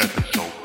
Episode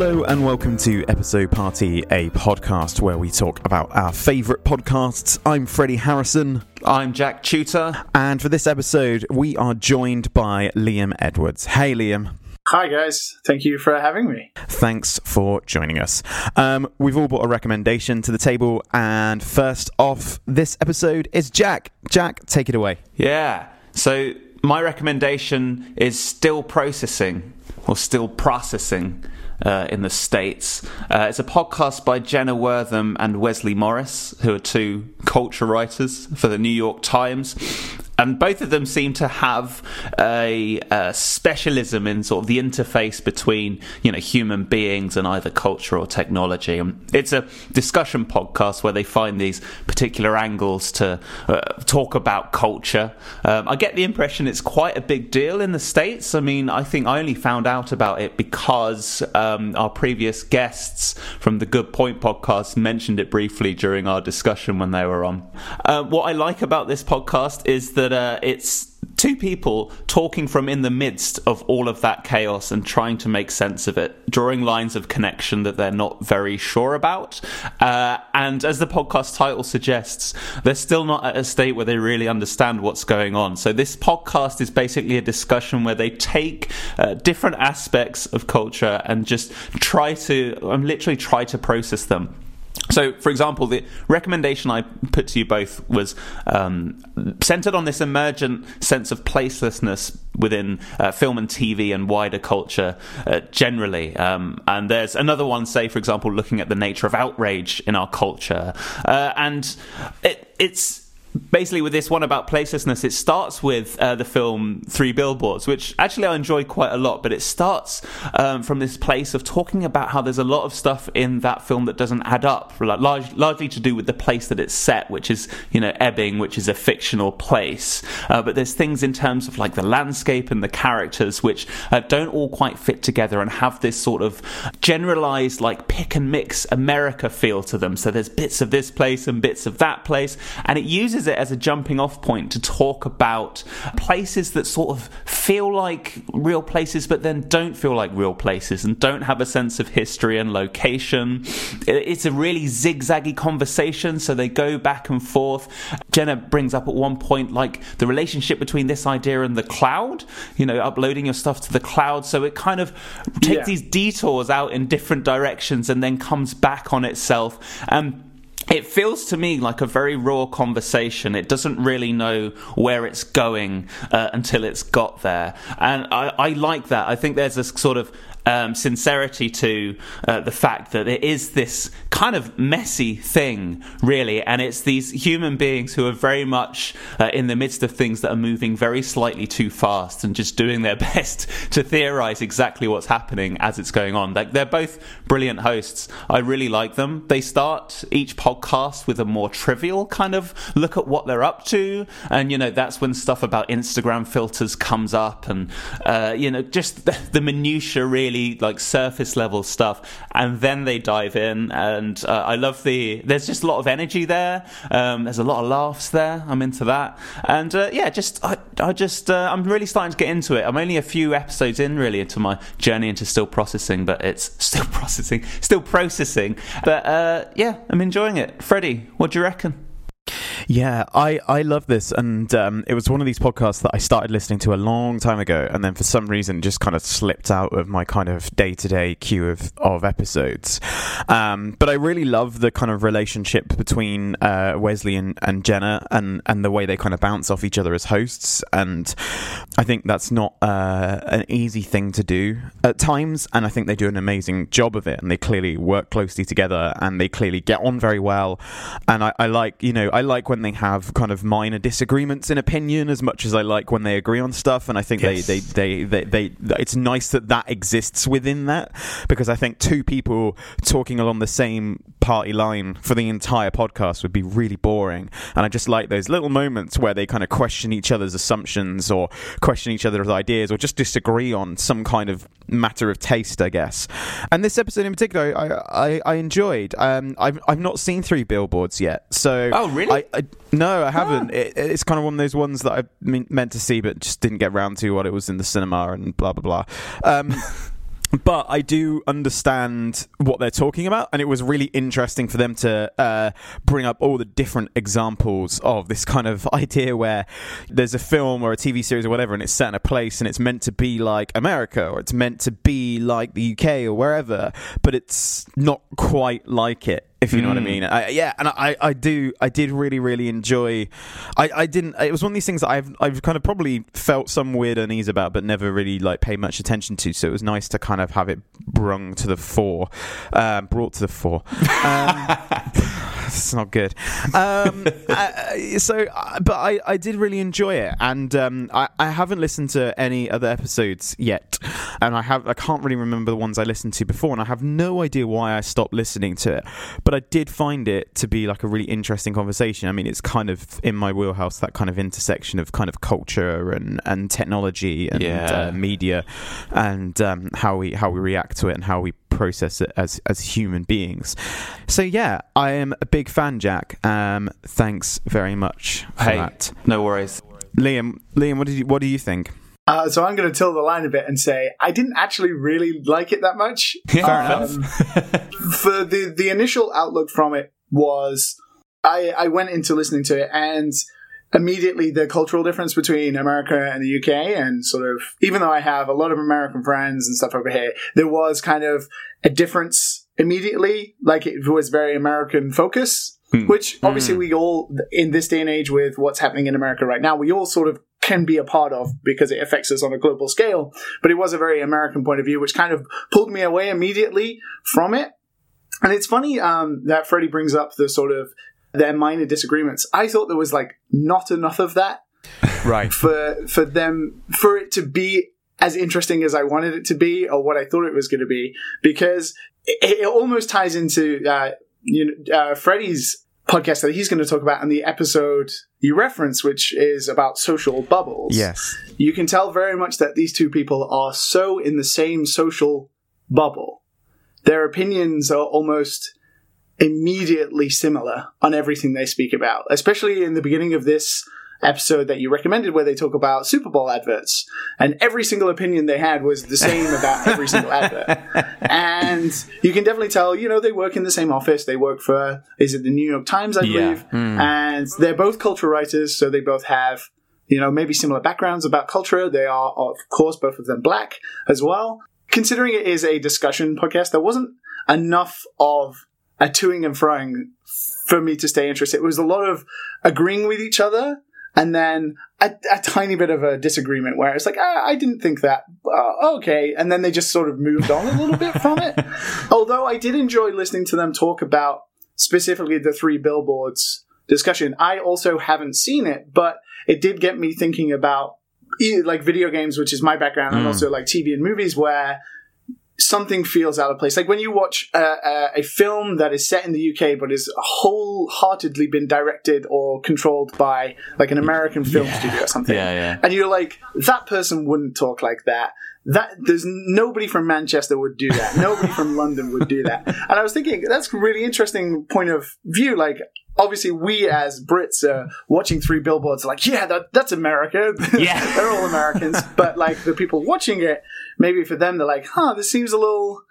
Hello and welcome to Episode Party, a podcast where we talk about our favourite podcasts. I'm Freddie Harrison, I'm Jack Tutor. and for this episode, we are joined by Liam Edwards. Hey, Liam. Hi, guys. Thank you for having me. Thanks for joining us. Um, we've all brought a recommendation to the table, and first off this episode is Jack. Jack, take it away. Yeah. So my recommendation is still processing or still processing. Uh, in the States. Uh, it's a podcast by Jenna Wortham and Wesley Morris, who are two culture writers for the New York Times. And both of them seem to have a, a specialism in sort of the interface between, you know, human beings and either culture or technology. And it's a discussion podcast where they find these particular angles to uh, talk about culture. Um, I get the impression it's quite a big deal in the States. I mean, I think I only found out about it because um, our previous guests from the Good Point podcast mentioned it briefly during our discussion when they were on. Uh, what I like about this podcast is that uh, it's two people talking from in the midst of all of that chaos and trying to make sense of it, drawing lines of connection that they're not very sure about. Uh, and as the podcast title suggests, they're still not at a state where they really understand what's going on. So this podcast is basically a discussion where they take uh, different aspects of culture and just try to, um, literally try to process them. So, for example, the recommendation I put to you both was um, centered on this emergent sense of placelessness within uh, film and TV and wider culture uh, generally. Um, and there's another one, say, for example, looking at the nature of outrage in our culture. Uh, and it, it's basically with this one about placelessness it starts with uh, the film three billboards which actually i enjoy quite a lot but it starts um, from this place of talking about how there's a lot of stuff in that film that doesn't add up like, large, largely to do with the place that it's set which is you know ebbing which is a fictional place. Uh, but there's things in terms of like the landscape and the characters which uh, don't all quite fit together and have this sort of generalized like pick and mix america feel to them. So there's bits of this place and bits of that place and it uses it as a jumping off point to talk about places that sort of feel like real places but then don't feel like real places and don't have a sense of history and location. It's a really zigzaggy conversation, so they go back and forth. Jenna brings up at one point like the relationship between this idea and the cloud, you know, uploading your stuff to the cloud. So it kind of takes Yeah. these detours out in different directions and then comes back on itself. And it feels to me like a very raw conversation. It doesn't really know where it's going uh, until it's got there. And I, I like that. I think there's this sort of um, sincerity to uh, the fact that it is this kind of messy thing, really, and it's these human beings who are very much uh, in the midst of things that are moving very slightly too fast and just doing their best to theorize exactly what's happening as it's going on. Like they're both brilliant hosts. I really like them. They start each podcast with a more trivial kind of look at what they're up to, and you know that's when stuff about Instagram filters comes up, and uh, you know just the, the really like surface level stuff, and then they dive in, and uh, I love the. There's just a lot of energy there. Um, there's a lot of laughs there. I'm into that, and uh, yeah, just I, I just uh, I'm really starting to get into it. I'm only a few episodes in really into my journey into still processing, but it's still processing, still processing. But uh, yeah, I'm enjoying it. Freddie, what do you reckon? Yeah, I, I love this, and um, it was one of these podcasts that I started listening to a long time ago, and then for some reason just kind of slipped out of my kind of day to day queue of of episodes. Um, but I really love the kind of relationship between uh, Wesley and, and Jenna, and and the way they kind of bounce off each other as hosts, and I think that's not uh, an easy thing to do at times, and I think they do an amazing job of it, and they clearly work closely together, and they clearly get on very well, and I, I like you know I like when they have kind of minor disagreements in opinion as much as I like when they agree on stuff, and I think Yes. they, they, they, they, they, it's nice that that exists within that because I think two people talking along the same party line for the entire podcast would be really boring. And I just like those little moments where they kind of question each other's assumptions or question each other's ideas or just disagree on some kind of matter of taste, I guess. And this episode in particular, I I, I enjoyed. Um, I've I've not seen Three Billboards yet, so Oh, really? I, I no, I haven't. It, it's kind of one of those ones that I mean, meant to see, but just didn't get round to while it was in the cinema and blah blah blah. Um, but I do understand what they're talking about, and it was really interesting for them to uh, bring up all the different examples of this kind of idea where there's a film or a TV series or whatever, and it's set in a place, and it's meant to be like America, or it's meant to be like the UK or wherever, but it's not quite like it if you know what I mean. I, yeah, and I, I do, I did really, really enjoy. I, I didn't. It was one of these things that I've, I've kind of probably felt some weird unease about, but never really like paid much attention to. So it was nice to kind of have it brung to the fore, um, brought to the fore. Um, it's not good. Um, uh, so, uh, but I, I did really enjoy it, and um, I, I haven't listened to any other episodes yet, and I have I can't really remember the ones I listened to before, and I have no idea why I stopped listening to it. But I did find it to be like a really interesting conversation. I mean, it's kind of in my wheelhouse that kind of intersection of kind of culture and, and technology and Yeah. uh, media, and um, how we how we react to it and how we process it as as human beings. So yeah, I am a big fan, Jack. Um, thanks very much for Hey, that, no worries. Liam. Liam, what did you what do you think? Uh, so I'm going to till the line a bit and say I didn't actually really like it that much. Fair enough. Um, for the the initial outlook from it was I I went into listening to it and immediately the cultural difference between America and the UK and sort of even though I have a lot of American friends and stuff over here, there was kind of a difference immediately. Like it was very American focus, which obviously we all in this day and age with what's happening in America right now, we all sort of can be a part of because it affects us on a global scale. But it was a very American point of view, which kind of pulled me away immediately from it. And it's funny um, that Freddie brings up the sort of their minor disagreements. I thought there was like not enough of that Right. for for them for it to be as interesting as I wanted it to be or what I thought it was going to be because it, it almost ties into uh, you know uh, Freddie's podcast that he's going to talk about in the episode you reference, which is about social bubbles. Yes. you can tell very much that these two people are so in the same social bubble. Their opinions are almost immediately similar on everything they speak about, especially in the beginning of this episode that you recommended where they talk about Super Bowl adverts. And every single opinion they had was the same about every single advert. And you can definitely tell, you know, they work in the same office. They work for, is it the New York Times, I Yeah. believe? Hmm. And they're both culture writers, so they both have you know, maybe similar backgrounds about culture. They are, of course, both of them black as well. Considering it is a discussion podcast, there wasn't enough of a toing and froing for me to stay interested. It was a lot of agreeing with each other and then a, a tiny bit of a disagreement where it's like, ah, I didn't think that. Uh, okay. And then they just sort of moved on a little bit from it. Although I did enjoy listening to them talk about specifically the three billboards discussion. I also haven't seen it, but it did get me thinking about like video games, which is my background, and also like TV and movies where something feels out of place. Like when you watch a, a, a film that is set in the UK but is wholeheartedly been directed or controlled by like an American film studio or something. Yeah, yeah. And you're like, that person wouldn't talk like that. That there's nobody from Manchester would do that. Nobody from London would do that. And I was thinking that's a really interesting point of view. Like obviously we as Brits are watching three billboards like, yeah, that that's America. Yeah. they're all Americans. But like the people watching it, maybe for them they're like, huh, this seems a little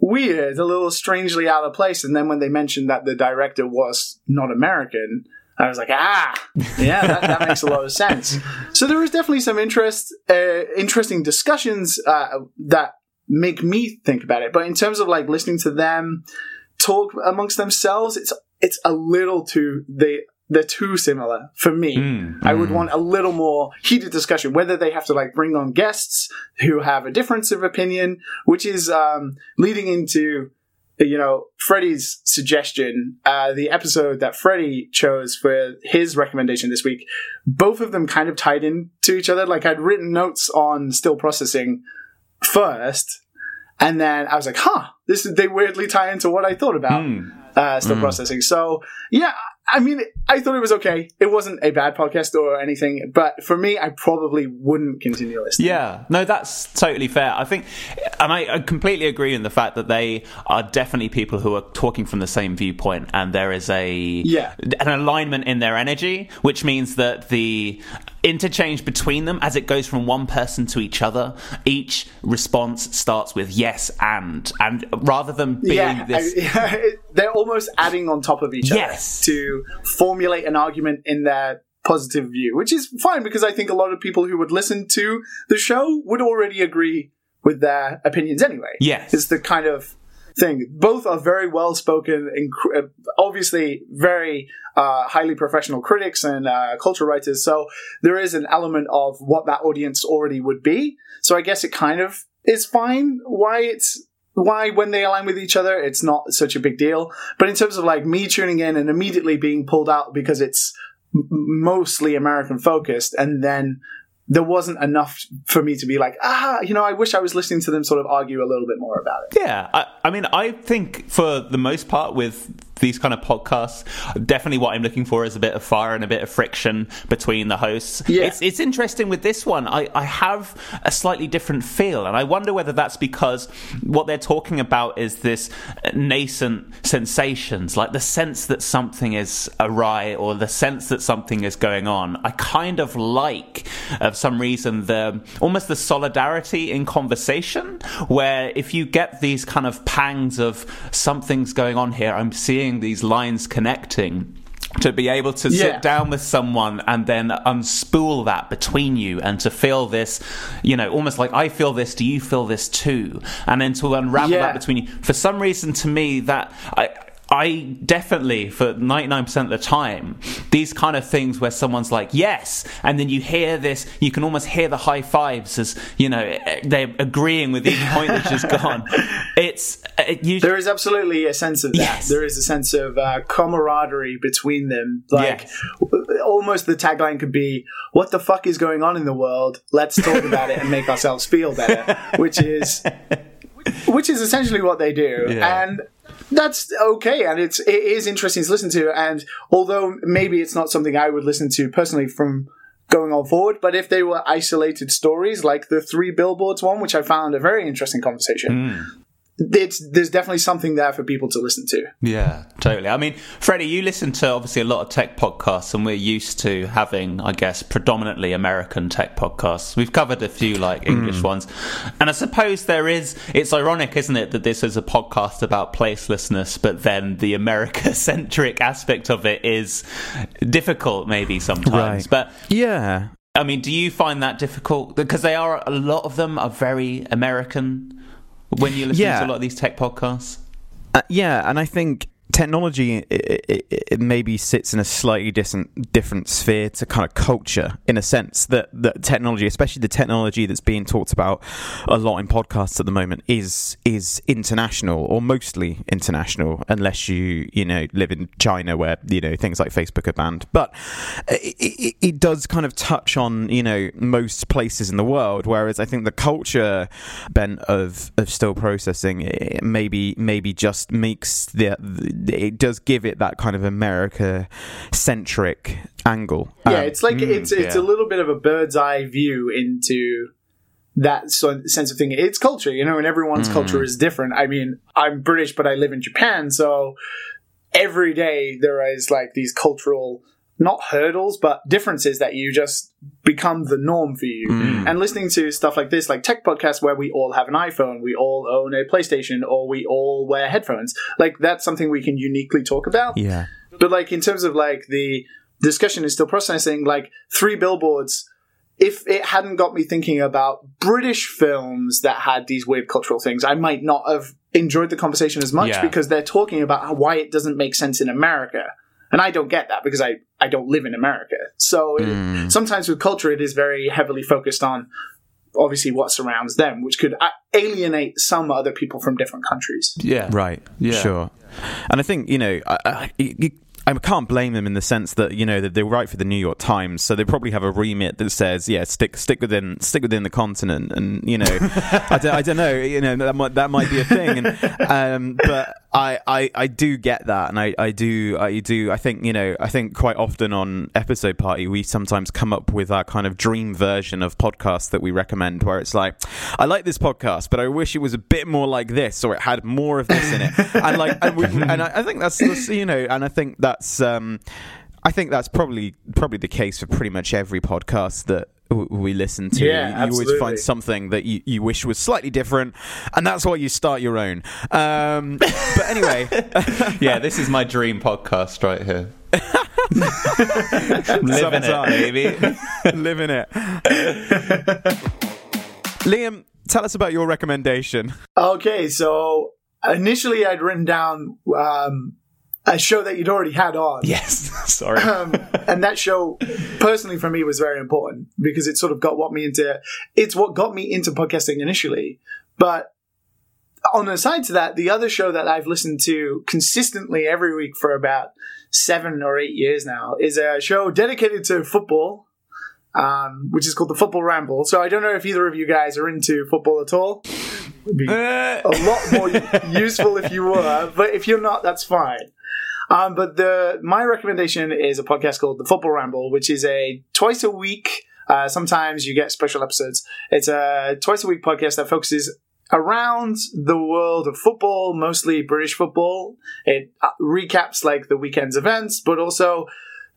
weird, a little strangely out of place. And then when they mentioned that the director was not American, I was like, ah, yeah, that, that makes a lot of sense. So there was definitely some interest, uh, interesting discussions uh, that make me think about it. But in terms of like listening to them talk amongst themselves, it's it's a little too they they're too similar for me. I would want a little more heated discussion, whether they have to like bring on guests who have a difference of opinion, which is um, leading into you know Freddie's suggestion, uh, the episode that Freddie chose for his recommendation this week. Both of them kind of tied in to each other. Like I'd written notes on still processing first, and then I was like, huh, this they weirdly tie into what I thought about. Uh, still processing. So yeah, I mean, I thought it was okay. It wasn't a bad podcast or anything, but for me, I probably wouldn't continue listening. Yeah, no, that's totally fair. I think, and I, I completely agree in the fact that they are definitely people who are talking from the same viewpoint, and there is a Yeah. an alignment in their energy, which means that the interchange between them as it goes from one person to each other each response starts with yes and and rather than being Yeah, this I- they're almost adding on top of each Yes. other to formulate an argument in their positive view, which is fine because I think a lot of people who would listen to the show would already agree with their opinions anyway. Yes. It's the kind of thing. Both are very well spoken, inc- uh, obviously very uh, highly professional critics and uh, culture writers. So there is an element of what that audience already would be. So I guess it kind of is fine why it's why when they align with each other it's not such a big deal. But in terms of like me tuning in and immediately being pulled out because it's mostly American focused and then there wasn't enough for me to be like, ah, you know, I wish I was listening to them sort of argue a little bit more about it. Yeah, I, I mean, I think for the most part with these kind of podcasts, definitely what I'm looking for is a bit of fire and a bit of friction between the hosts. Yeah. It's, it's interesting with this one. I, I have a slightly different feel, and I wonder whether that's because what they're talking about is this nascent sensations, like the sense that something is awry or the sense that something is going on. I kind of like, uh, of some reason, the almost the solidarity in conversation, where if you get these kind of pangs of something's going on here, I'm seeing these lines connecting. To be able to Yeah. sit down with someone and then unspool that between you and to feel this, you know, almost like I feel this, do you feel this too? And then to unravel Yeah. that between you. For some reason, to me, that I. I definitely, for 99% of the time, these kind of things where someone's like, yes, and then you hear this, you can almost hear the high fives as, you know, eh, eh, they're agreeing with each point that's just gone. It's, eh, it usually, There is absolutely a sense of that. Yes. There is a sense of uh, camaraderie between them. Like, Yes. almost the tagline could be, What the fuck is going on in the world? Let's talk about it and make ourselves feel better. Which is. Which is essentially what they do, Yeah. and that's okay, and it's it is interesting to listen to. And although maybe it's not something I would listen to personally from going on forward, but if they were isolated stories like the three billboards one, which I found a very interesting conversation, hmm. It's, there's definitely something there for people to listen to. Yeah, totally. I mean, Freddie, you listen to obviously a lot of tech podcasts, and we're used to having, I guess, predominantly American tech podcasts. We've covered a few like hmm. English ones, and I suppose there is. It's ironic, isn't it, that this is a podcast about placelessness, but then the America-centric aspect of it is difficult, maybe sometimes. Right. But Yeah. I mean, do you find that difficult? Because they are a lot of them are very American. When you listen Yeah. to a lot of these tech podcasts. Uh, yeah, and I think technology it, it, it maybe sits in a slightly different different sphere to kind of culture in a sense that that technology especially the technology that's being talked about a lot in podcasts at the moment is is international or mostly international unless you you know live in China where you know things like Facebook are banned. But it, it, does kind of touch on you know most places in the world whereas I think the culture bent of of still processing maybe maybe just makes the it does give it that kind of America centric angle Yeah, Um, it's like it's it's yeah. a little bit of a bird's eye view into that so- sense of thing. It's culture, you know, and everyone's culture is different. I mean, I'm British, but I live in Japan, so every day there is like these cultural not hurdles but differences that you just become the norm for you. Mm. Mm. And listening to stuff like this like tech podcasts where we all have an iphone we all own a playstation or we all wear headphones. Like that's something we can uniquely talk about. Yeah. But like in terms of like the discussion is still processing like three billboards if it hadn't got me thinking about british films that had these weird cultural things i might not have enjoyed the conversation as much Yeah. because they're talking about why it doesn't make sense in america. And i don't get that because i i don't live in america so it, sometimes with culture it is very heavily focused on obviously what surrounds them which could uh, alienate some other people from different countries Yeah. Right. Yeah. Sure. And I think you know, I, I, you- I can't blame them in the sense that you know that they write for the New York Times, so they probably have a remit that says, "Yeah, stick stick within stick within the continent," and you know, I, don't, I don't know, you know, that might that might be a thing, and, um, but I, I, I do get that, and I, I do I do I think you know I think quite often on episode party we sometimes come up with our kind of dream version of podcast that we recommend, where it's like I like this podcast, but I wish it was a bit more like this, or it had more of this in it, and like and, we, and I, I think that's, that's you know, and I think that's um, I think that's probably probably the case for pretty much every podcast that we listen to. Yeah, you always find something that you, you wish was slightly different, and that's why you start your own. Um, but anyway, yeah, this is my dream podcast right here. Living it, Sometime. baby. living it. Liam, tell us about your recommendation. Okay, so initially I'd written down um, a show that you'd already had on. Yes, sorry. Um, and that show, personally for me, was very important because it sort of got what me into. It's what got me into podcasting initially. But on the side to that, the other show that I've listened to consistently every week for about seven or eight years now is a show dedicated to football, um, which is called the Football Ramble. So I don't know if either of you guys are into football at all. Would be Uh, a lot more useful if you were, but if you're not, that's fine. Um, but the my recommendation is a podcast called The Football Ramble, which is a twice a week. Uh, sometimes you get special episodes. It's a twice a week podcast that focuses around the world of football, mostly British football. It uh, recaps like the weekend's events, but also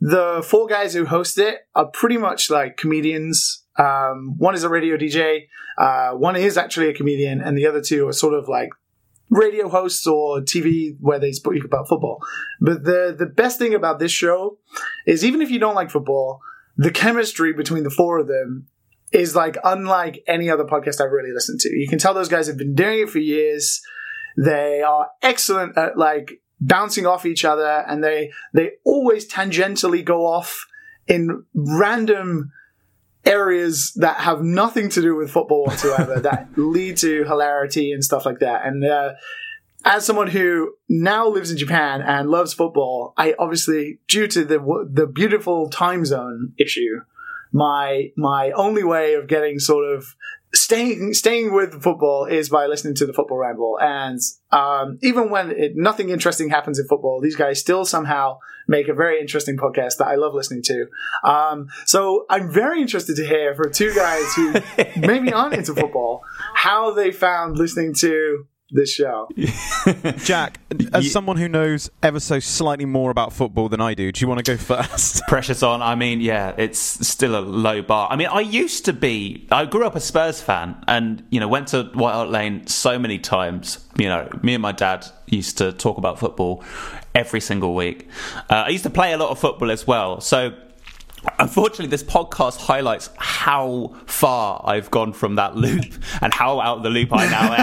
the four guys who host it are pretty much like comedians. Um, one is a radio DJ, uh, one is actually a comedian, and the other two are sort of like radio hosts or TV where they speak about football. But the the best thing about this show is even if you don't like football, the chemistry between the four of them is like unlike any other podcast I've really listened to. You can tell those guys have been doing it for years. They are excellent at like bouncing off each other and they they always tangentially go off in random areas that have nothing to do with football whatsoever that lead to hilarity and stuff like that. And uh, as someone who now lives in Japan and loves football, I obviously, due to the the beautiful time zone issue, my my only way of getting sort of staying staying with football is by listening to the football ramble. And um, even when it, nothing interesting happens in football these guys still somehow make a very interesting podcast that i love listening to. Um, so i'm very interested to hear from two guys who maybe aren't into football how they found listening to this show Jack, as Ye- someone who knows ever so slightly more about football than I do, do you want to go first? Precious on. I mean, yeah, it's still a low bar. I mean, I used to be. I grew up a Spurs fan, and you know, went to White Hart Lane so many times. You know, me and my dad used to talk about football every single week. Uh, I used to play a lot of football as well, so. Unfortunately, this podcast highlights how far I've gone from that loop and how out of the loop I now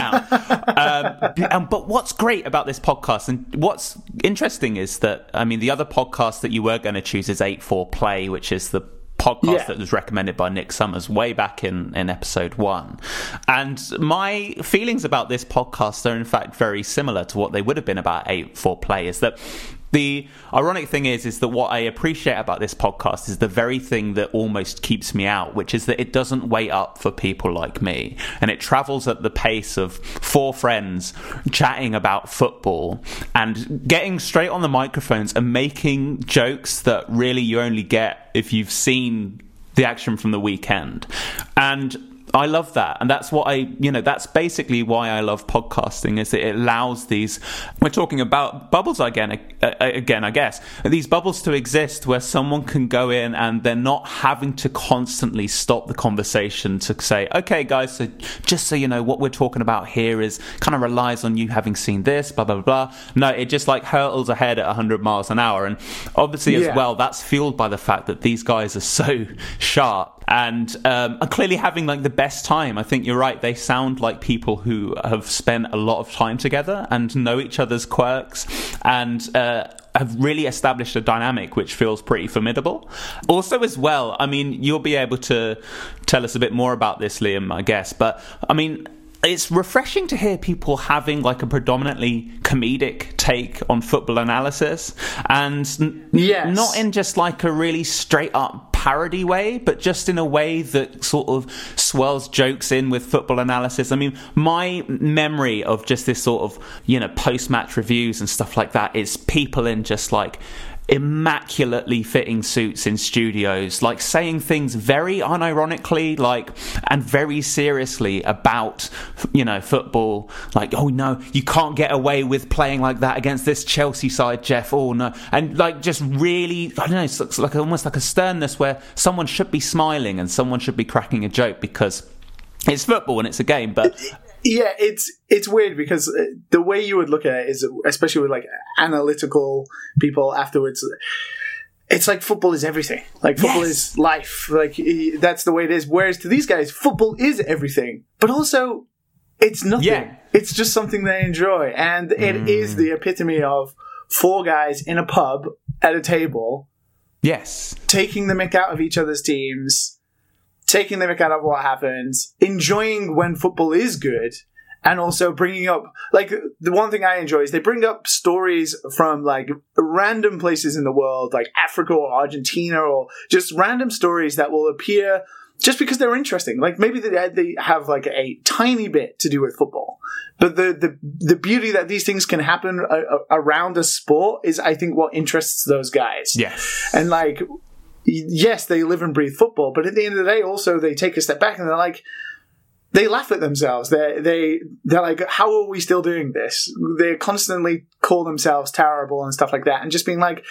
am. um, but what's great about this podcast and what's interesting is that, I mean, the other podcast that you were going to choose is 8 4 Play, which is the podcast Yeah. that was recommended by Nick Summers way back in, in episode one. And my feelings about this podcast are, in fact, very similar to what they would have been about 8 4 Play, is that the ironic thing is is that what I appreciate about this podcast is the very thing that almost keeps me out, which is that it doesn't wait up for people like me. And it travels at the pace of four friends chatting about football and getting straight on the microphones and making jokes that really you only get if you've seen the action from the weekend. And I love that. And that's what I, you know, that's basically why I love podcasting is that it allows these, we're talking about bubbles again, again, I guess, these bubbles to exist where someone can go in and they're not having to constantly stop the conversation to say, okay, guys, so just so you know, what we're talking about here is kind of relies on you having seen this, blah, blah, blah. No, it just like hurtles ahead at 100 miles an hour. And obviously, as well, that's fueled by the fact that these guys are so sharp and um, are clearly having like the best time. I think you're right. They sound like people who have spent a lot of time together and know each other's quirks and. Uh, have really established a dynamic which feels pretty formidable. Also, as well, I mean, you'll be able to tell us a bit more about this, Liam, I guess. But I mean, it's refreshing to hear people having like a predominantly comedic take on football analysis and n- Yes. not in just like a really straight up parody way, but just in a way that sort of swirls jokes in with football analysis. I mean, my memory of just this sort of, you know, post match reviews and stuff like that is people in just like immaculately fitting suits in studios, like saying things very unironically, like and very seriously about you know football. Like, oh no, you can't get away with playing like that against this Chelsea side, Jeff. Oh no, and like just really, I don't know, it's, like almost like a sternness where someone should be smiling and someone should be cracking a joke because it's football and it's a game, but Yeah, it's it's weird because uh, the way you would look at it is, especially with like analytical people afterwards. It's like football is everything. Like football Yes. is life. Like that's the way it is. Whereas to these guys, football is everything, but also it's nothing. Yeah. It's just something they enjoy, and it is the epitome of four guys in a pub at a table yes, taking the mick out of each other's teams, taking the mick out of what happens, enjoying when football is good, and also bringing up like the one thing I enjoy is they bring up stories from like random places in the world, like Africa or Argentina, or just random stories that will appear just because they're interesting. Like maybe they, they have like a tiny bit to do with football, but the the the beauty that these things can happen a, a, around a sport is, I think, what interests those guys. yes, And like, yes, they live and breathe football, but at the end of the day, also they take a step back and they're like, they laugh at themselves. They they they're like, how are we still doing this? They constantly call themselves terrible and stuff like that, and just being like.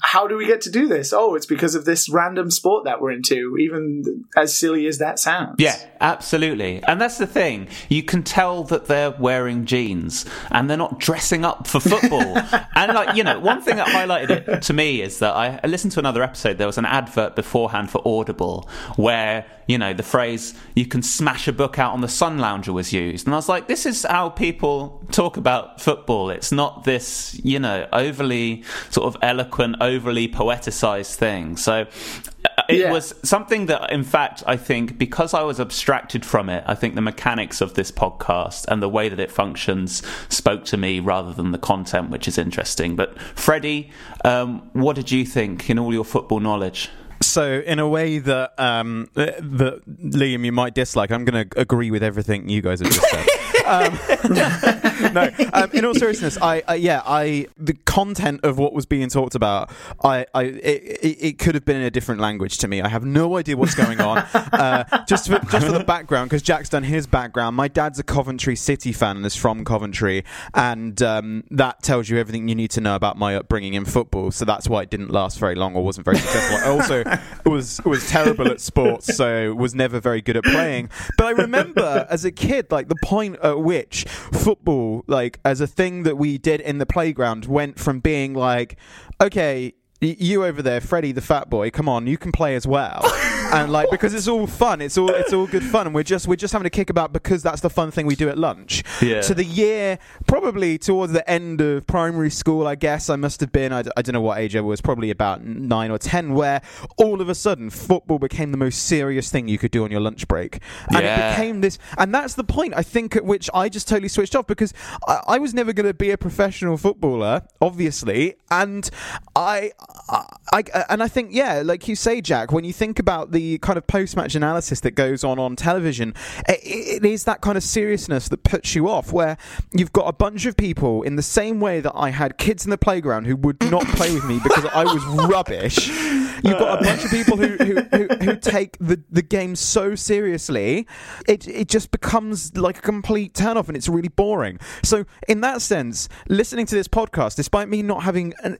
How do we get to do this? Oh, it's because of this random sport that we're into, even as silly as that sounds. Yeah, absolutely. And that's the thing. You can tell that they're wearing jeans and they're not dressing up for football. and like, you know, one thing that highlighted it to me is that I, I listened to another episode. There was an advert beforehand for Audible where, you know, the phrase, you can smash a book out on the sun lounger was used. And I was like, this is how people talk about football. It's not this, you know, overly sort of eloquent, overly poeticized thing. So uh, it Yeah. was something that, in fact, I think because I was abstracted from it, I think the mechanics of this podcast and the way that it functions spoke to me rather than the content, which is interesting. But Freddie, um, what did you think in all your football knowledge? So, in a way that um, that Liam you might dislike, I'm going to agree with everything you guys have just said. um, no, um, in all seriousness, I, I yeah, I the content of what was being talked about, I, I it, it, could have been in a different language to me. I have no idea what's going on. Uh, just for, just for the background, because Jack's done his background. My dad's a Coventry City fan and is from Coventry, and um, that tells you everything you need to know about my upbringing in football. So that's why it didn't last very long or wasn't very successful. I also was was terrible at sports, so was never very good at playing. But I remember as a kid, like the point at which football, like as a thing that we did in the playground, went from being like, okay. You over there, Freddie the fat boy. Come on, you can play as well, and like because it's all fun, it's all it's all good fun, and we're just we're just having a kick about because that's the fun thing we do at lunch. Yeah. To the year, probably towards the end of primary school, I guess I must have been. I, d- I don't know what age I was, probably about nine or ten, where all of a sudden football became the most serious thing you could do on your lunch break, and Yeah. it became this. And that's the point I think at which I just totally switched off because I, I was never going to be a professional footballer, obviously, and I, I, I, and I think yeah, like you say, Jack, when you think about the kind of post-match analysis that goes on on television, it, it is that kind of seriousness that puts you off, where you've got a bunch of people in the same way that I had kids in the playground who would not play with me because I was rubbish. You've got a bunch of people who who, who, who take the, the game so seriously, it it just becomes like a complete turn off and it's really boring. So in that sense, listening to this podcast, despite me not having an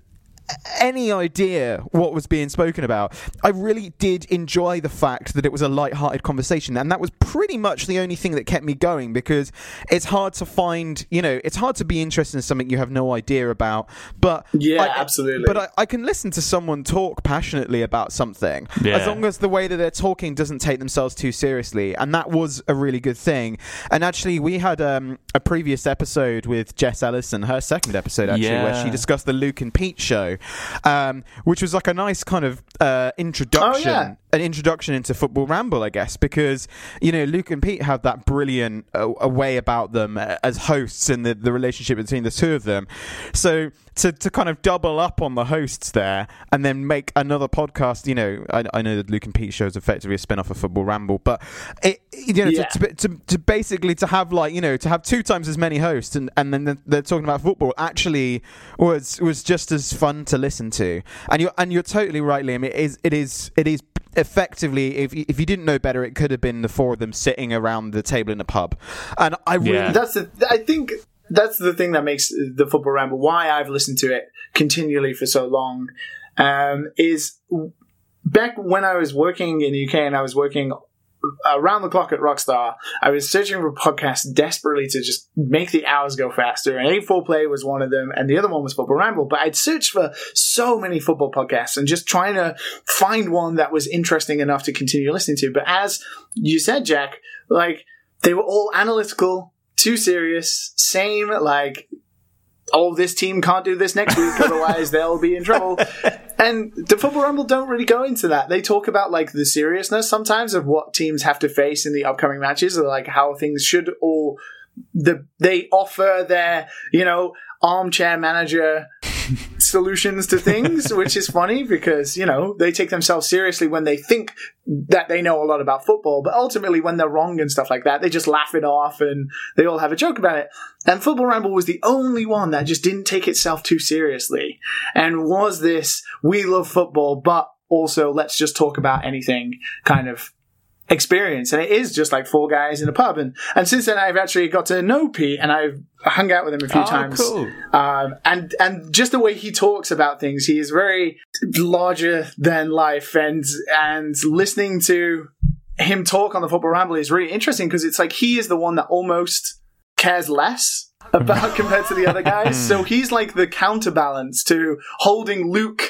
any idea what was being spoken about. I really did enjoy the fact that it was a light-hearted conversation, and that was pretty much the only thing that kept me going because it's hard to find, you know, it's hard to be interested in something you have no idea about. But Yeah, I- absolutely. But I, I can listen to someone talk passionately about something Yeah. as long as the way that they're talking doesn't take themselves too seriously, and that was a really good thing. And actually, we had um, a previous episode with Jess Ellison, her second episode actually, where she discussed the Luke and Pete show, um, which was like a nice kind of uh, introduction Oh, yeah. An introduction into football ramble, I guess, because you know Luke and Pete have that brilliant uh, a way about them uh, as hosts and the the relationship between the two of them. So to to kind of double up on the hosts there and then make another podcast, you know, I, I know that Luke and Pete show is effectively a spin off of Football Ramble, but it you know Yeah. to, to, to to basically to have like you know to have two times as many hosts and and then they're, talking about football actually was was just as fun to listen to. And you're and you're totally right, Liam. It is it is it is effectively if you, if you didn't know better, it could have been the four of them sitting around the table in a pub. And I really Yeah. That's the. I think that's the thing that makes the football ramble. Why I've listened to it continually for so long um, is back when I was working in the UK and I was working Uh, around the clock at Rockstar. I was searching for podcasts desperately to just make the hours go faster, and 8-4 Play was one of them, and the other one was Football Ramble. But I'd searched for so many football podcasts and just trying to find one that was interesting enough to continue listening to. But as you said, Jack, like they were all analytical, too serious, same like. Oh, this team can't do this next week, otherwise they'll be in trouble. And the Football Ramble don't really go into that. They talk about like the seriousness sometimes of what teams have to face in the upcoming matches, or like how things should or the they offer their you know armchair manager solutions to things, which is funny because you know they take themselves seriously when they think that they know a lot about football, but ultimately when they're wrong and stuff like that, they just laugh it off and they all have a joke about it. And Football Ramble was the only one that just didn't take itself too seriously and was this we love football, but also let's just talk about anything kind of experience. And it is just like four guys in a pub. And, and since then, I've actually got to know Pete and I've hung out with him a few Oh, times. cool. Um, and, and just the way he talks about things, he is very larger than life. And, and listening to him talk on the Football Ramble is really interesting because it's like he is the one that almost cares less about compared to the other guys. so he's like the counterbalance to holding Luke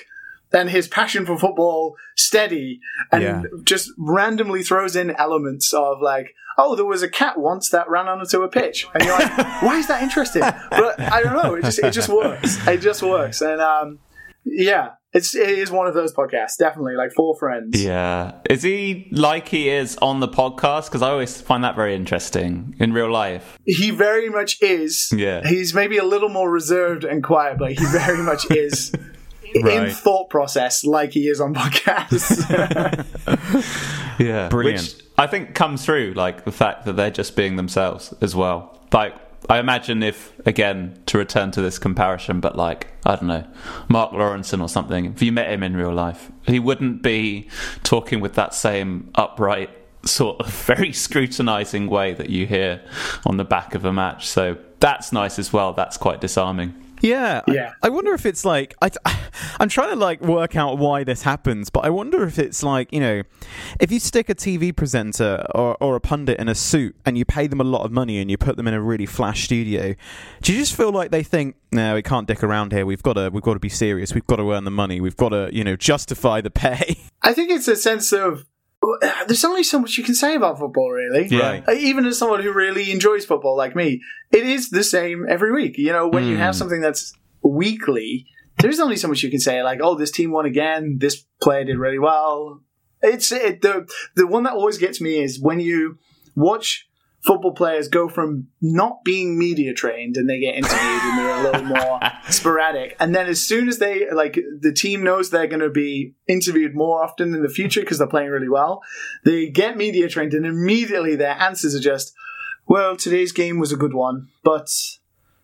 and his passion for football steady and Yeah. just randomly throws in elements of like, oh, there was a cat once that ran onto a pitch. And you're like, why is that interesting? But I don't know. It just, it just works. It just works. And, um, yeah, it's, it is one of those podcasts. Definitely like four friends. Yeah. Is he like he is on the podcast? Because I always find that very interesting in real life. He very much is. Yeah. He's maybe a little more reserved and quiet, but he very much is in thought process like he is on podcasts. Yeah. Brilliant. Which I think comes through, like the fact that they're just being themselves as well. Like, I imagine if, again, to return to this comparison, but like, I don't know, Mark Lawrenson or something, if you met him in real life, he wouldn't be talking with that same upright, sort of very scrutinizing way that you hear on the back of a match. So that's nice as well. That's quite disarming. Yeah, I- Yeah. I, wonder if it's like I, am trying to like work out why this happens, but I wonder if it's like you know, if you stick a TV presenter or, or a pundit in a suit and you pay them a lot of money and you put them in a really flash studio, do you just feel like they think, no, we can't dick around here. We've got to, we've got to be serious. We've got to earn the money. We've got to, you know, justify the pay. I think it's a sense of there's only so much you can say about football, really. Yeah. Right. Uh, Even as someone who really enjoys football like me, it is the same every week. You know, when you have something that's weekly, there's only so much you can say. Like, oh, this team won again. This player did really well. It's it, the the one that always gets me is when you watch football players go from not being media trained and they get interviewed and they're a little more sporadic and then as soon as they like the team knows they're going to be interviewed more often in the future because they're playing really well they get media trained and immediately their answers are just well today's game was a good one but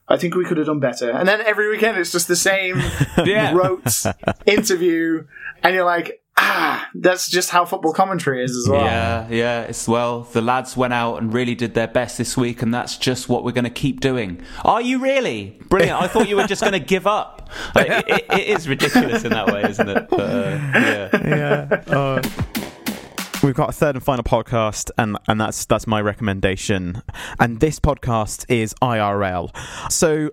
I think we could have done better. And then every weekend it's just the same Yeah. rote interview, and you're like, that's just how football commentary is as well. Yeah, yeah. It's well, the lads went out and really did their best this week, and that's just what we're going to keep doing. Are you really? Brilliant. I thought you were just going to give up. Like, it, it, it is ridiculous in that way, isn't it? But, uh, yeah. yeah. We've got a third and final podcast, and, and that's that's my recommendation. And this podcast is IRL. So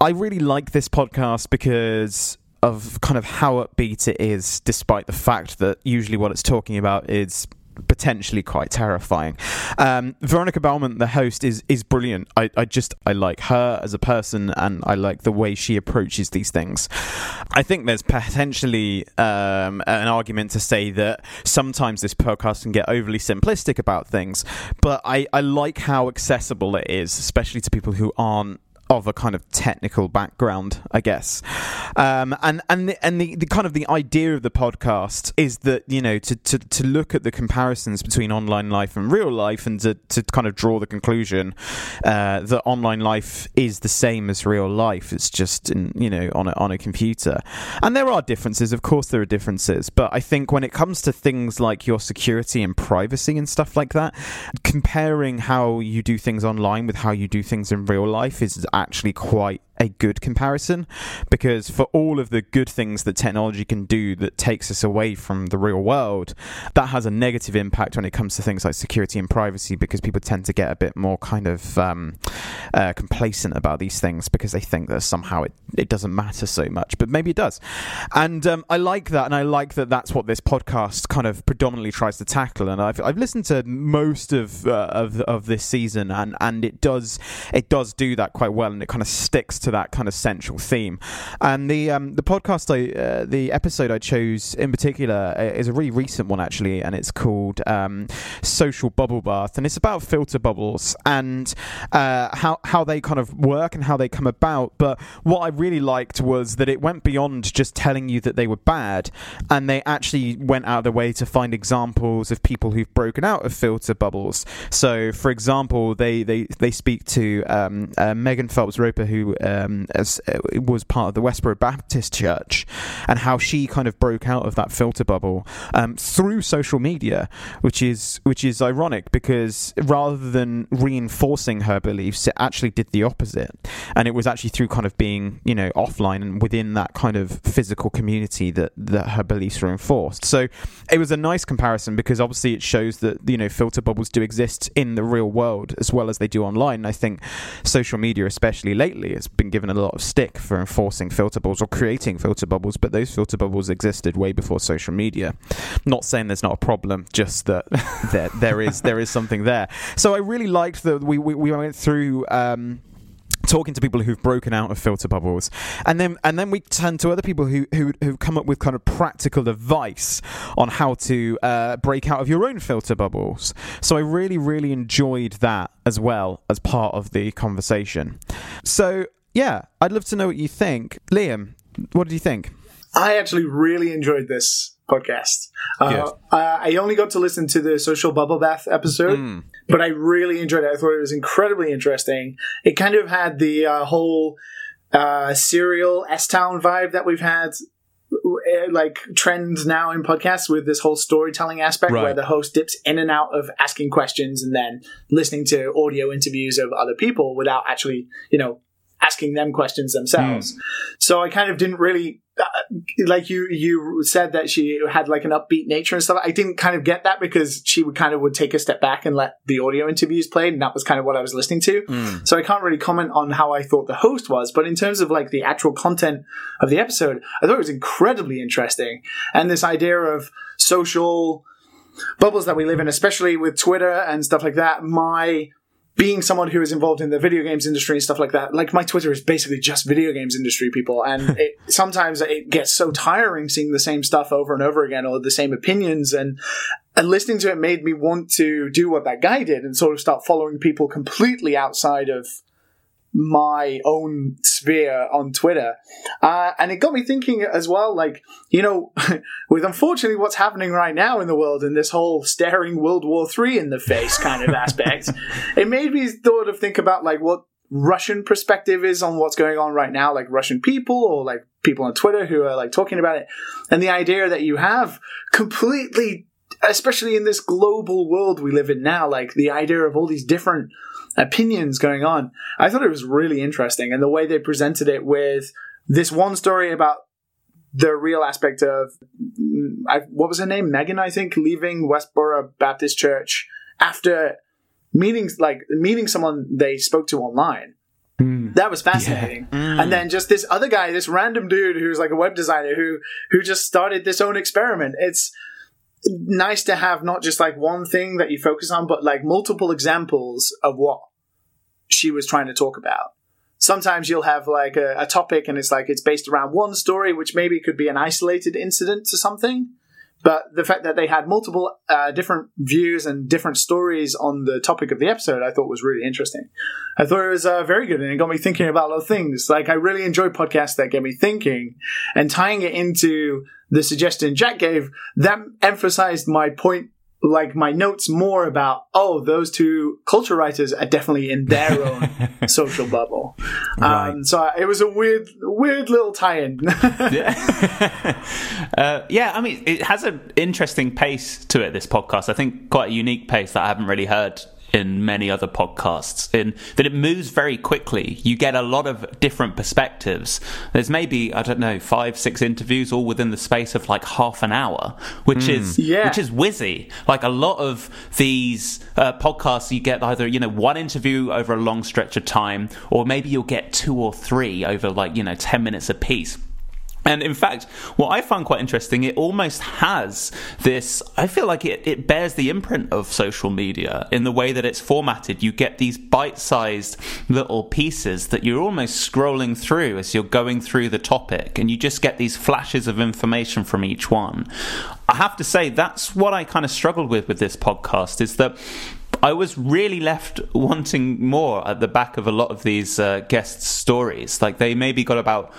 I really like this podcast because of kind of how upbeat it is, despite the fact that usually what it's talking about is potentially quite terrifying. Um, Veronica Belmont, the host, is is brilliant. I, I just I like her as a person, and I like the way she approaches these things. I think there's potentially um, an argument to say that sometimes this podcast can get overly simplistic about things, but I, I like how accessible it is, especially to people who aren't of a kind of technical background, I guess. Um, and and the, and the, the kind of the idea of the podcast is that you know to, to, to look at the comparisons between online life and real life, and to, to kind of draw the conclusion uh, that online life is the same as real life. It's just in, you know on a, on a computer, and there are differences. Of course, there are differences, but I think when it comes to things like your security and privacy and stuff like that, comparing how you do things online with how you do things in real life is actually quite a good comparison because for all of the good things that technology can do that takes us away from the real world that has a negative impact when it comes to things like security and privacy because people tend to get a bit more kind of um, uh, complacent about these things because they think that somehow it, it doesn't matter so much but maybe it does. And um, I like that and I like that that's what this podcast kind of predominantly tries to tackle and I've, I've listened to most of, uh, of of this season and and it does it does do that quite well and it kind of sticks to that kind of central theme. And the um, the podcast, I uh, the episode I chose in particular uh, is a really recent one actually, and it's called um, Social Bubble Bath, and it's about filter bubbles and uh, how how they kind of work and how they come about. But what I really liked was that it went beyond just telling you that they were bad, and they actually went out of their way to find examples of people who've broken out of filter bubbles. So, for example, they they they speak to um, uh, Megan Phelps Roper, who um, as uh, was part of the Westboro Baptist Church, and how she kind of broke out of that filter bubble um, through social media, which is which is ironic because rather than reinforcing her beliefs, it actually did the opposite, and it was actually through kind of being you know offline and within that kind of physical community that that her beliefs were enforced. So it was a nice comparison because obviously it shows that you know filter bubbles do exist in the real world as well as they do online. I think social media, especially lately, has been given a lot of stick for enforcing filter bubbles or creating filter bubbles, but those filter bubbles existed way before social media. Not saying there's not a problem, just that there there is there is something there. So I really liked that we we, we went through. Um, talking to people who've broken out of filter bubbles and then and then we turn to other people who who who've come up with kind of practical advice on how to uh, break out of your own filter bubbles so i really really enjoyed that as well as part of the conversation so yeah i'd love to know what you think liam what did you think I actually really enjoyed this podcast. Uh, I I only got to listen to the social bubble bath episode, Mm. but I really enjoyed it. I thought it was incredibly interesting. It kind of had the uh, whole uh, serial S Town vibe that we've had. uh, Like trends now in podcasts with this whole storytelling aspect Right. where the host dips in and out of asking questions and then listening to audio interviews of other people without actually, you know, asking them questions themselves. So I kind of didn't really uh, like you you said that she had like an upbeat nature and stuff. I didn't kind of get that because she would kind of would take a step back and let the audio interviews play, and that was kind of what I was listening to. So I can't really comment on how I thought the host was, but in terms of like the actual content of the episode, I thought it was incredibly interesting. And this idea of social bubbles that we live in, especially with Twitter and stuff like that, my being someone who is involved in the video games industry and stuff like that, like my Twitter is basically just video games industry people, and it, sometimes it gets so tiring seeing the same stuff over and over again or the same opinions, and and listening to it made me want to do what that guy did and sort of start following people completely outside of my own sphere on Twitter. Uh, and it got me thinking as well, like, you know, with unfortunately what's happening right now in the world and this whole staring World War III in the face kind of aspect, it made me sort of think about like what Russian perspective is on what's going on right now, like Russian people or like people on Twitter who are like talking about it. And the idea that you have completely, especially in this global world we live in now, like the idea of all these different opinions going on. I thought it was really interesting, and the way they presented it with this one story about the real aspect of mm, I, what was her name, Megan, I think, leaving Westboro Baptist Church after meetings like meeting someone they spoke to online. That was fascinating. And then just this other guy, this random dude who's like a web designer who who just started this own experiment. It's nice to have not just like one thing that you focus on, but like multiple examples of what she was trying to talk about. Sometimes you'll have like a, a topic and it's like it's based around one story, which maybe could be an isolated incident to something. But the fact that they had multiple uh, different views and different stories on the topic of the episode, I thought was really interesting. I thought it was uh, very good and it got me thinking about a lot of things. Like, I really enjoy podcasts that get me thinking and tying it into the suggestion Jack gave, that emphasized my point like my notes more about oh those two culture writers are definitely in their own social bubble Right. um, so it was a weird weird little tie-in yeah. uh, yeah, I mean, it has an interesting pace to it. This podcast, I think, quite a unique pace that I haven't really heard in many other podcasts. In that it moves very quickly. You get a lot of different perspectives. There's maybe I don't know five, six interviews all within the space of like half an hour, which is Yeah. which is whizzy. Like a lot of these uh, podcasts, you get either you know one interview over a long stretch of time, or maybe you'll get two or three over like you know ten minutes apiece. And in fact, what I found quite interesting, it almost has this. I feel like it, it bears the imprint of social media in the way that it's formatted. You get these bite sized little pieces that you're almost scrolling through as you're going through the topic, and you just get these flashes of information from each one. I have to say, that's what I kind of struggled with with this podcast is that I was really left wanting more at the back of a lot of these uh, guest stories. Like they maybe got about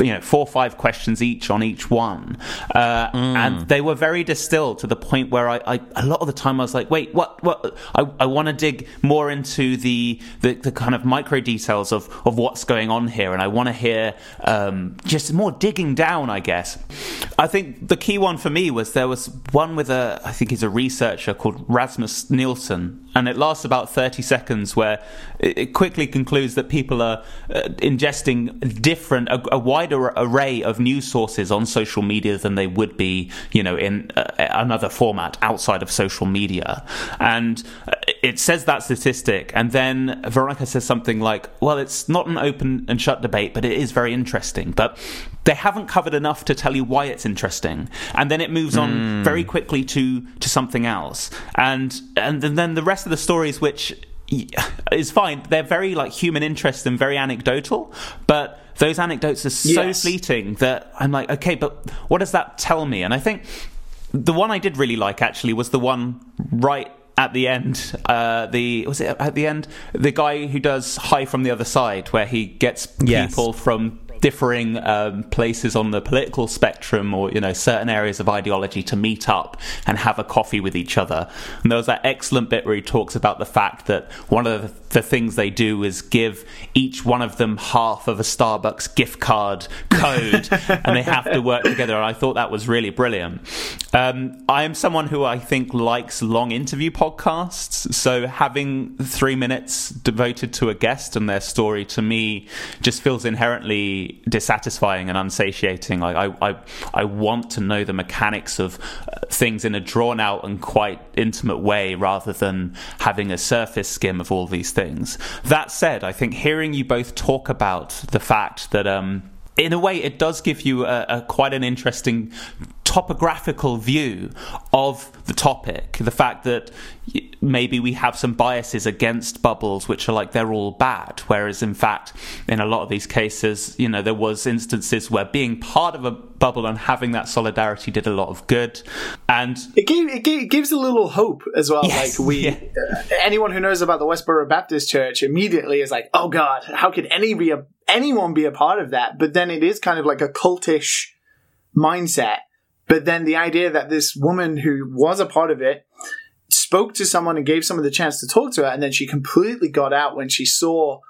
you know four or five questions each on each one, uh, and they were very distilled to the point where I, I a lot of the time I was like, wait, what? What? I, I want to dig more into the, the the kind of micro details of of what's going on here, and I want to hear um, just more digging down. I guess. I think the key one for me was there was one with a I think he's a researcher called Rasmus Nielsen, and it lasts about thirty seconds, where it, it quickly concludes that people are uh, ingesting different a, a wider array of news sources on social media than they would be, you know, in uh, another format outside of social media, and uh, it says that statistic, and then Veronica says something like, "Well, it's not an open and shut debate, but it is very interesting." But they haven't covered enough to tell you why it's interesting, and then it moves on hmm. very quickly to to something else, and and then the rest of the stories, which is fine, they're very like human interest and very anecdotal, but those anecdotes are so Yes. fleeting that I'm like, okay, but what does that tell me? And I think the one I did really like actually was the one right at the end. Uh, the was it at the end the guy who does Hi from the Other Side, where he gets Yes. people from differing um, places on the political spectrum or you know certain areas of ideology to meet up and have a coffee with each other. And there was that excellent bit where he talks about the fact that one of the, the things they do is give each one of them half of a starbucks gift card code and they have to work together and i thought that was really brilliant. Um, i am someone who i think likes long interview podcasts so having three minutes devoted to a guest and their story to me just feels inherently dissatisfying and unsatiating. Like I, I, I want to know the mechanics of uh, things in a drawn out and quite intimate way, rather than having a surface skim of all these things. That said, I think hearing you both talk about the fact that. Um, in a way, it does give you a, a quite an interesting topographical view of the topic. The fact that maybe we have some biases against bubbles, which are like they're all bad, whereas in fact, in a lot of these cases, you know, there was instances where being part of a bubble and having that solidarity did a lot of good. And it, gave, it, gave, it gives a little hope as well Yes, like we yeah. uh, anyone who knows about the westboro baptist church immediately is like oh god how could any be a, anyone be a part of that but then it is kind of like a cultish mindset but then the idea that this woman who was a part of it spoke to someone and gave someone the chance to talk to her and then she completely got out when she saw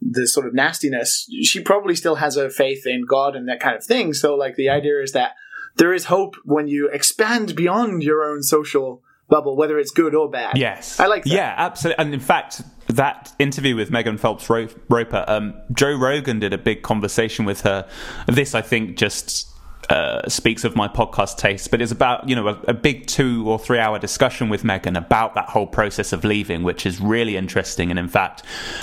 the sort of nastiness. She probably still has her faith in god and that kind of thing. So like the idea is that there is hope when you expand beyond your own social bubble whether it's good or bad. Yes, i like that. Yeah, absolutely. And in fact, that interview with Megan Phelps Roper, um, Joe Rogan did a big conversation with her. This, I think, just uh, speaks of my podcast taste, but it's about you know a, a, big two or three hour discussion with Megan about that whole process of leaving, which is really interesting. And in fact,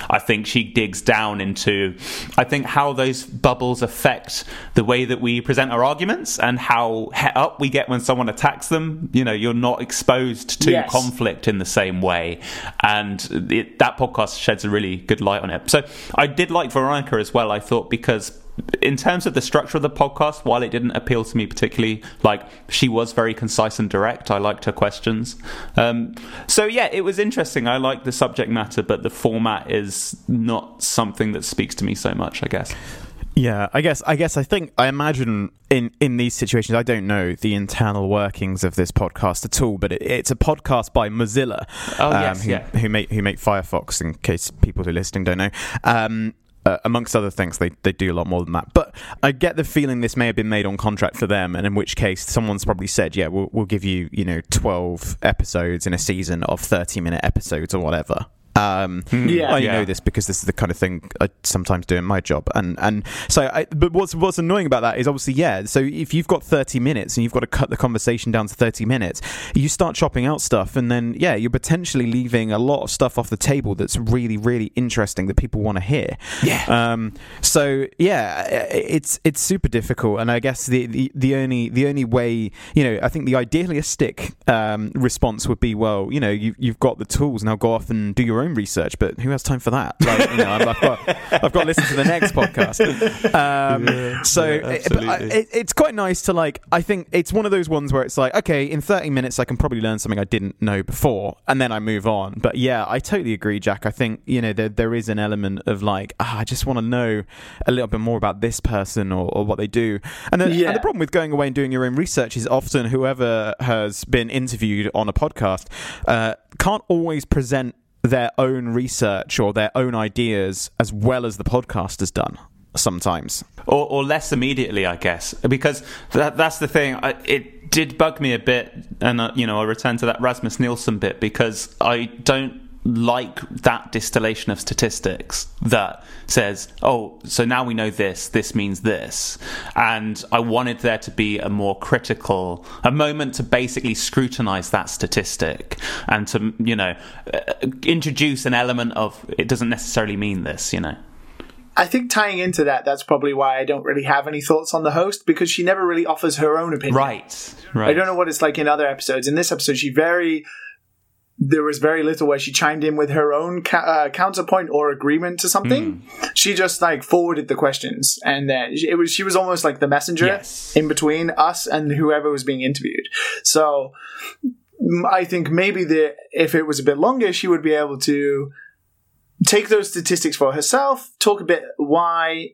I think she digs down into I think how those bubbles affect the way that we present our arguments and how het up we get when someone attacks them. You know, you're not exposed to Yes. conflict in the same way, and it, that podcast sheds a really good light on it. So I did like Veronica as well. I thought because in terms of the structure of the podcast, while it didn't appeal to me particularly, like she was very concise and direct. I liked her questions. Um, so yeah, it was interesting. I like the subject matter, but the format is not something that speaks to me so much. I guess. Yeah, I guess I guess I think I imagine in in these situations I don't know the internal workings of this podcast at all, but it, it's a podcast by Mozilla, Oh, yes, who, yeah. who make who make Firefox. In case people who are listening don't know, um, uh, amongst other things, they they do a lot more than that. But I get the feeling this may have been made on contract for them, and in which case someone's probably said, "Yeah, we'll we'll give you you know twelve episodes in a season of thirty minute episodes or whatever." Um, Yeah. I Yeah. know this because this is the kind of thing I sometimes do in my job, and and so. I, but what's what's annoying about that is obviously yeah. So if you've got thirty minutes and you've got to cut the conversation down to thirty minutes, you start chopping out stuff, and then yeah, you're potentially leaving a lot of stuff off the table that's really really interesting that people want to hear. Yeah. Um. So yeah, it's it's super difficult, and I guess the, the, the only the only way you know I think the idealistic um, response would be well you know you you've got the tools now go off and do your own research, but who has time for that? Like you know I've, I've got I've got to listen to the next podcast. Um, so yeah, it- I- it, it's quite nice to like. I think it's one of those ones where it's like, okay, in 30 minutes, I can probably learn something I didn't know before, and then I move on. But yeah, I totally agree, Jack. I think you know there there is an element of like, ah, I just want to know a little bit more about this person or, or what they do. And the, Yeah. and the problem with going away and doing your own research is often whoever has been interviewed on a podcast uh, can't always present their own research or their own ideas as well as the podcast has done sometimes. or, or less immediately, I guess, because that, that's the thing. I, it did bug me a bit, and uh, you know, I return to that Rasmus Nielsen bit because I don't like that distillation of statistics that says, "Oh, so now we know this. This means this," and I wanted there to be a more critical, a moment to basically scrutinize that statistic and to you know uh, introduce an element of it doesn't necessarily mean this, you know. I think tying into that, that's probably why I don't really have any thoughts on the host because she never really offers her own opinion. Right, right. I don't know what it's like in other episodes. In this episode, she very there was very little where she chimed in with her own ca- uh, counterpoint or agreement to something. Hmm. She just like forwarded the questions, and then it was she was almost like the messenger Yes. in between us and whoever was being interviewed. So mm, I think maybe the if it was a bit longer, she would be able to take those statistics for herself, talk a bit why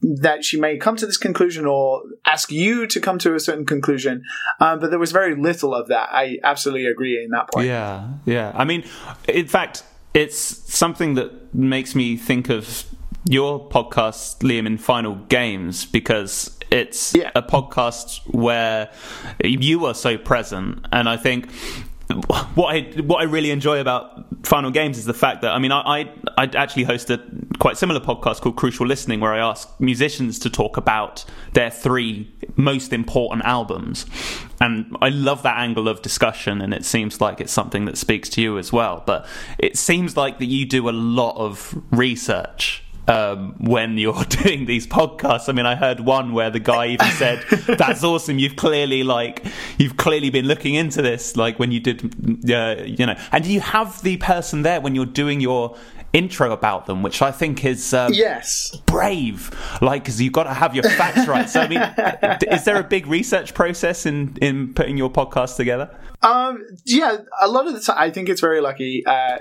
that she may come to this conclusion or ask you to come to a certain conclusion. Um, but there was very little of that. I absolutely agree in that point. Yeah, yeah. I mean, in fact, it's something that makes me think of your podcast, Liam, in Final Games, because it's Yeah. a podcast where you are so present, and I think. What I what I really enjoy about Final Games is the fact that I mean I I, I actually host a quite similar podcast called Crucial Listening where I ask musicians to talk about their three most important albums, and I love that angle of discussion, and it seems like it's something that speaks to you as well. But it seems like that you do a lot of research um, when you're doing these podcasts. I mean, I heard one where the guy even said, "That's awesome. You've clearly like you've clearly been looking into this, like when you did, uh, you know." And do you have the person there when you're doing your intro about them, which I think is um, Yes. brave, like because you've got to have your facts right. So, I mean, is there a big research process in in putting your podcast together? Um, yeah, a lot of the time, I think it's very lucky. Uh,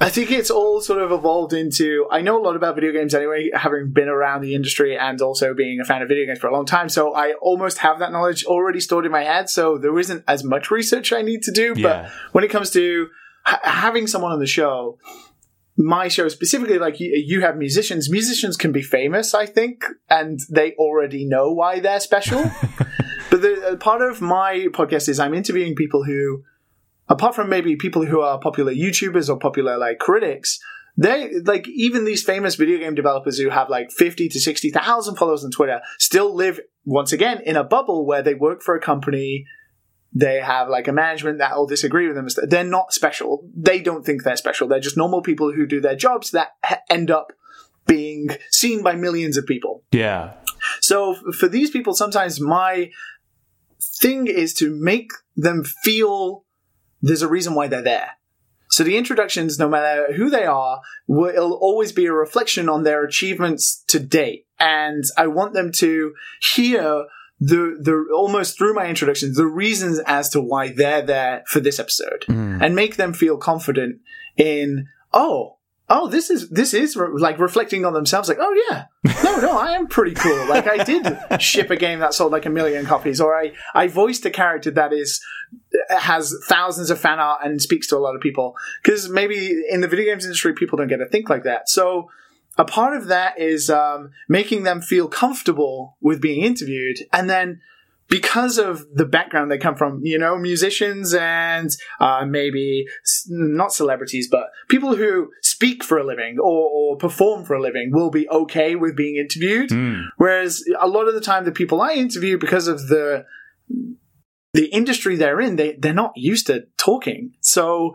I think it's all sort of evolved into. I know a lot about video games anyway, having been around the industry and also being a fan of video games for a long time. So I almost have that knowledge already stored in my head. So there isn't as much research I need to do. Yeah. But when it comes to ha- having someone on the show, my show specifically, like you, you have musicians. Musicians can be famous, I think, and they already know why they're special. but the uh, part of my podcast is I'm interviewing people who, apart from maybe people who are popular YouTubers or popular like critics, they like even these famous video game developers who have like 50 to 60,000 followers on Twitter still live once again in a bubble where they work for a company they have like a management that will disagree with them. They're not special. They don't think they're special. They're just normal people who do their jobs that end up being seen by millions of people. Yeah. So for these people, sometimes my thing is to make them feel there's a reason why they're there. So the introductions, no matter who they are, will always be a reflection on their achievements to date. And I want them to hear the the almost through my introductions the reasons as to why they're there for this episode hmm. and make them feel confident in oh oh this is this is re- like reflecting on themselves like oh yeah. No no i am pretty cool. Like i did ship a game that sold like a million copies or i i voiced a character that is uh, has thousands of fan art and speaks to a lot of people. Because maybe in the video games industry people don't get to think like that. So a part of that is um, making them feel comfortable with being interviewed and then because of the background they come from, you know, musicians and uh, maybe not celebrities, but people who speak for a living or, or perform for a living will be okay with being interviewed. Whereas a lot of the time, the people I interview, because of the the industry they're in, they they're not used to talking. So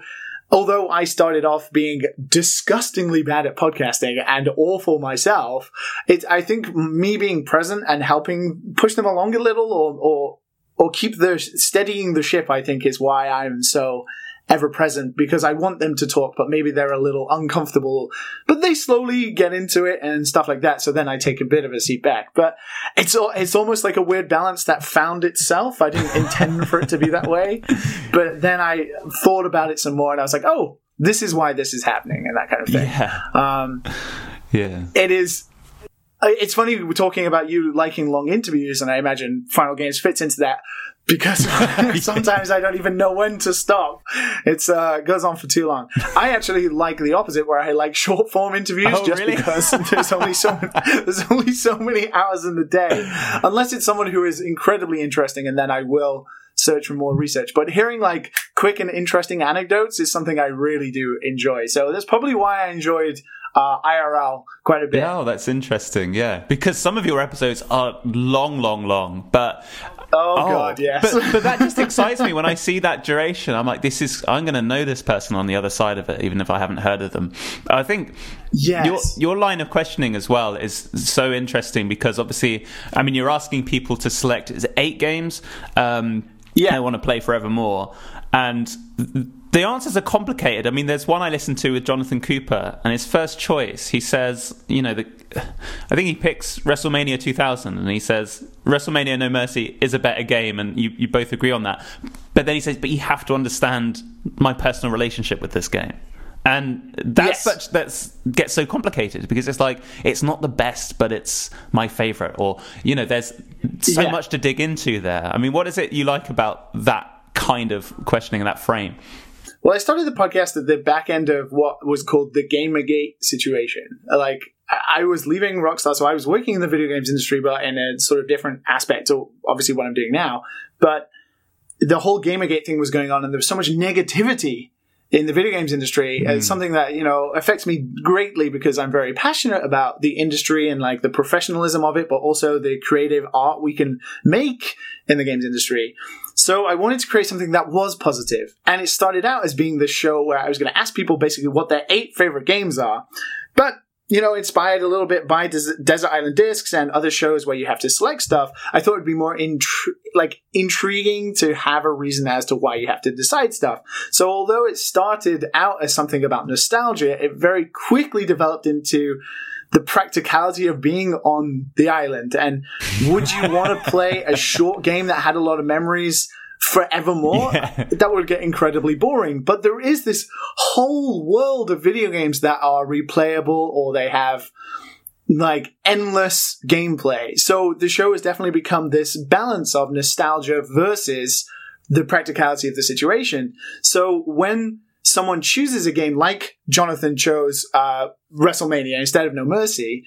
although I started off being disgustingly bad at podcasting and awful myself, it I think me being present and helping push them along a little or or or keep the steadying the ship, I think is why I'm so ever present because I want them to talk, but maybe they're a little uncomfortable. But they slowly get into it and stuff like that. So then I take a bit of a seat back. But it's it's almost like a weird balance that found itself. I didn't intend for it to be that way, but then I thought about it some more and I was like, oh, this is why this is happening and that kind of thing. Yeah. Um, Yeah. it is uh, it's funny we're talking about you liking long interviews and i imagine final games fits into that because sometimes i don't even know when to stop it's uh goes on for too long i actually like the opposite where i like short form interviews Oh, just really? because there's only so there's only so many hours in the day unless it's someone who is incredibly interesting and then i will search for more research but hearing like quick and interesting anecdotes is something i really do enjoy so that's probably why i enjoyed uh, IRL quite a bit. Oh, that's interesting. Yeah, because some of your episodes are long, long, long, but Oh, God, yes. But, but that just excites me when I see that duration. I'm like, this is. I'm going to know this person on the other side of it, even if I haven't heard of them. I think Yes. your your line of questioning as well is so interesting because obviously, I mean, you're asking people to select is eight games. Um, Yeah. they want to play forevermore, and. th- the answers are complicated. I mean, there's one I listened to with Jonathan Cooper, and his first choice, he says, you know, the, I think he picks WrestleMania 2000, and he says WrestleMania No Mercy is a better game, and you, you both agree on that. But then he says, but you have to understand my personal relationship with this game. And that's Yes. such that's gets so complicated because it's like it's not the best, but it's my favorite, or you know, there's so Yeah. much to dig into there. I mean, what is it you like about that kind of questioning and that frame? Well, I started the podcast at the back end of what was called the Gamergate situation. Like, I was leaving Rockstar, so I was working in the video games industry, but in a sort of different aspect to obviously what I'm doing now. But the whole Gamergate thing was going on, and there was so much negativity in the video games industry. It's mm. something that you know affects me greatly because I'm very passionate about the industry and like the professionalism of it, but also the creative art we can make in the games industry. So I wanted to create something that was positive, and it started out as being this show where I was going to ask people basically what their eight favorite games are, but you know, inspired a little bit by Des- Desert Island Discs and other shows where you have to select stuff, I thought it'd be more intri- like intriguing to have a reason as to why you have to decide stuff. So although it started out as something about nostalgia, it very quickly developed into the practicality of being on the island. And would you want to play a short game that had a lot of memories forevermore? That would get incredibly boring. But there is this whole world of video games that are replayable or they have like endless gameplay. So the show has definitely become this balance of nostalgia versus the practicality of the situation. So when someone chooses a game like jonathan chose uh, wrestlemania instead of no mercy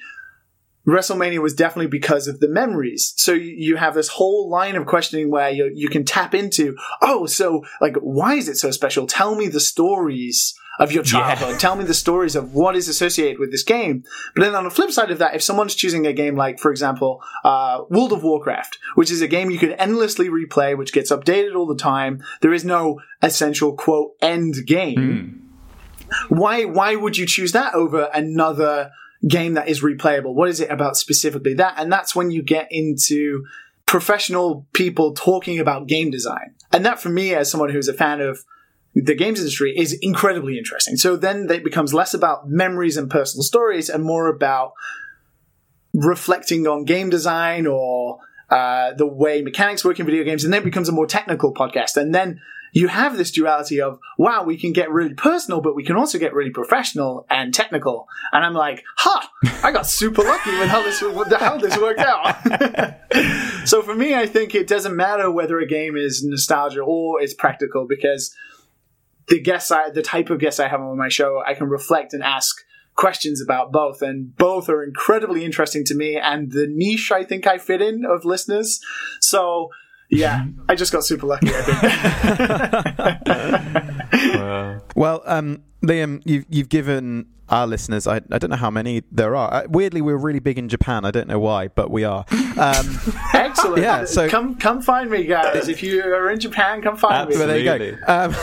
WrestleMania was definitely because of the memories. So you, have this whole line of questioning where you, you can tap into, oh, so like, why is it so special? Tell me the stories of your childhood. Tell me the stories of what is associated with this game. But then on the flip side of that, if someone's choosing a game like, for example, uh, World of Warcraft, which is a game you can endlessly replay, which gets updated all the time, there is no essential quote end game. Why why would you choose that over another game that is replayable? What is it about specifically that? And that's when you get into professional people talking about game design. And that for me, as someone who's a fan of the games industry, is incredibly interesting. So then it becomes less about memories and personal stories and more about reflecting on game design or uh, the way mechanics work in video games. And then it becomes a more technical podcast. And then you have this duality of, wow, we can get really personal, but we can also get really professional and technical. And I'm like, ha, I got super lucky with how this, how this worked out. so for me, I think it doesn't matter whether a game is nostalgia or it's practical because the guests I, the type of guests I have on my show, I can reflect and ask questions about both, and both are incredibly interesting to me and the niche I think I fit in of listeners. So yeah, I just got super lucky. I think. Well, um, Liam, you've you've given our listeners. I, I don't know how many there are. Uh, weirdly, we're really big in Japan. I don't know why, but we are. Um, Excellent. Yeah, so- come come find me, guys. If you are in Japan, come find but me. there you go. Um,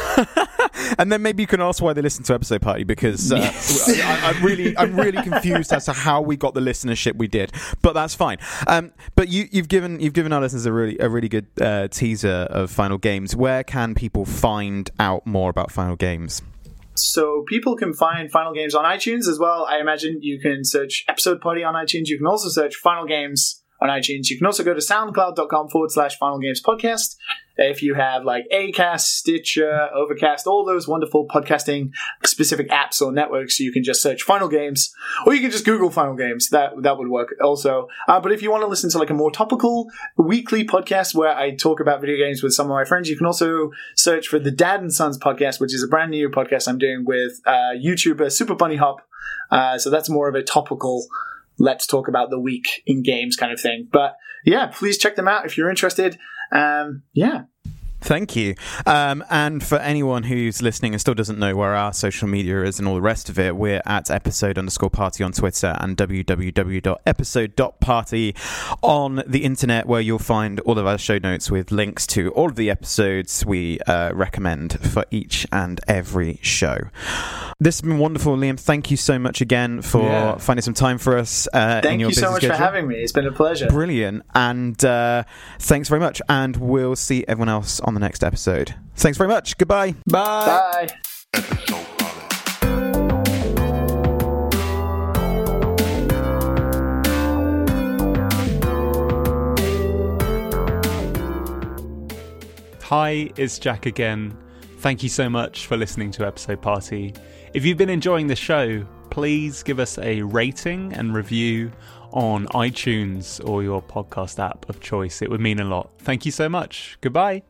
and then maybe you can ask why they listen to episode party because uh, I, I'm really I'm really confused as to how we got the listenership we did. But that's fine. Um, but you, you've given you've given our listeners a really a really good uh, teaser of Final Games. Where can people find out more about Final Games? So people can find Final Games on iTunes as well. I imagine you can search Episode Party on iTunes. You can also search Final Games on iTunes. You can also go to soundcloud.com forward slash Final Games Podcast. If you have like Acast, Stitcher, Overcast, all those wonderful podcasting specific apps or networks, you can just search Final Games, or you can just Google Final Games. That that would work also. Uh, but if you want to listen to like a more topical weekly podcast where I talk about video games with some of my friends, you can also search for the Dad and Sons podcast, which is a brand new podcast I'm doing with uh, YouTuber Super Bunny Hop. Uh, so that's more of a topical let's talk about the week in games kind of thing. But yeah, please check them out if you're interested. Um, yeah. Thank you. Um, and for anyone who's listening and still doesn't know where our social media is and all the rest of it, we're at episode underscore party on Twitter and www.episode.party on the internet, where you'll find all of our show notes with links to all of the episodes we uh, recommend for each and every show. This has been wonderful, Liam. Thank you so much again for Yeah. finding some time for us. Uh, Thank your you so much schedule. for having me. It's been a pleasure. Brilliant. And uh, thanks very much. And we'll see everyone else on the next episode. Thanks very much. Goodbye. Bye. Bye. Episode Party. Hi, it's Jack again. Thank you so much for listening to Episode Party. If you've been enjoying the show, please give us a rating and review on iTunes or your podcast app of choice. It would mean a lot. Thank you so much. Goodbye.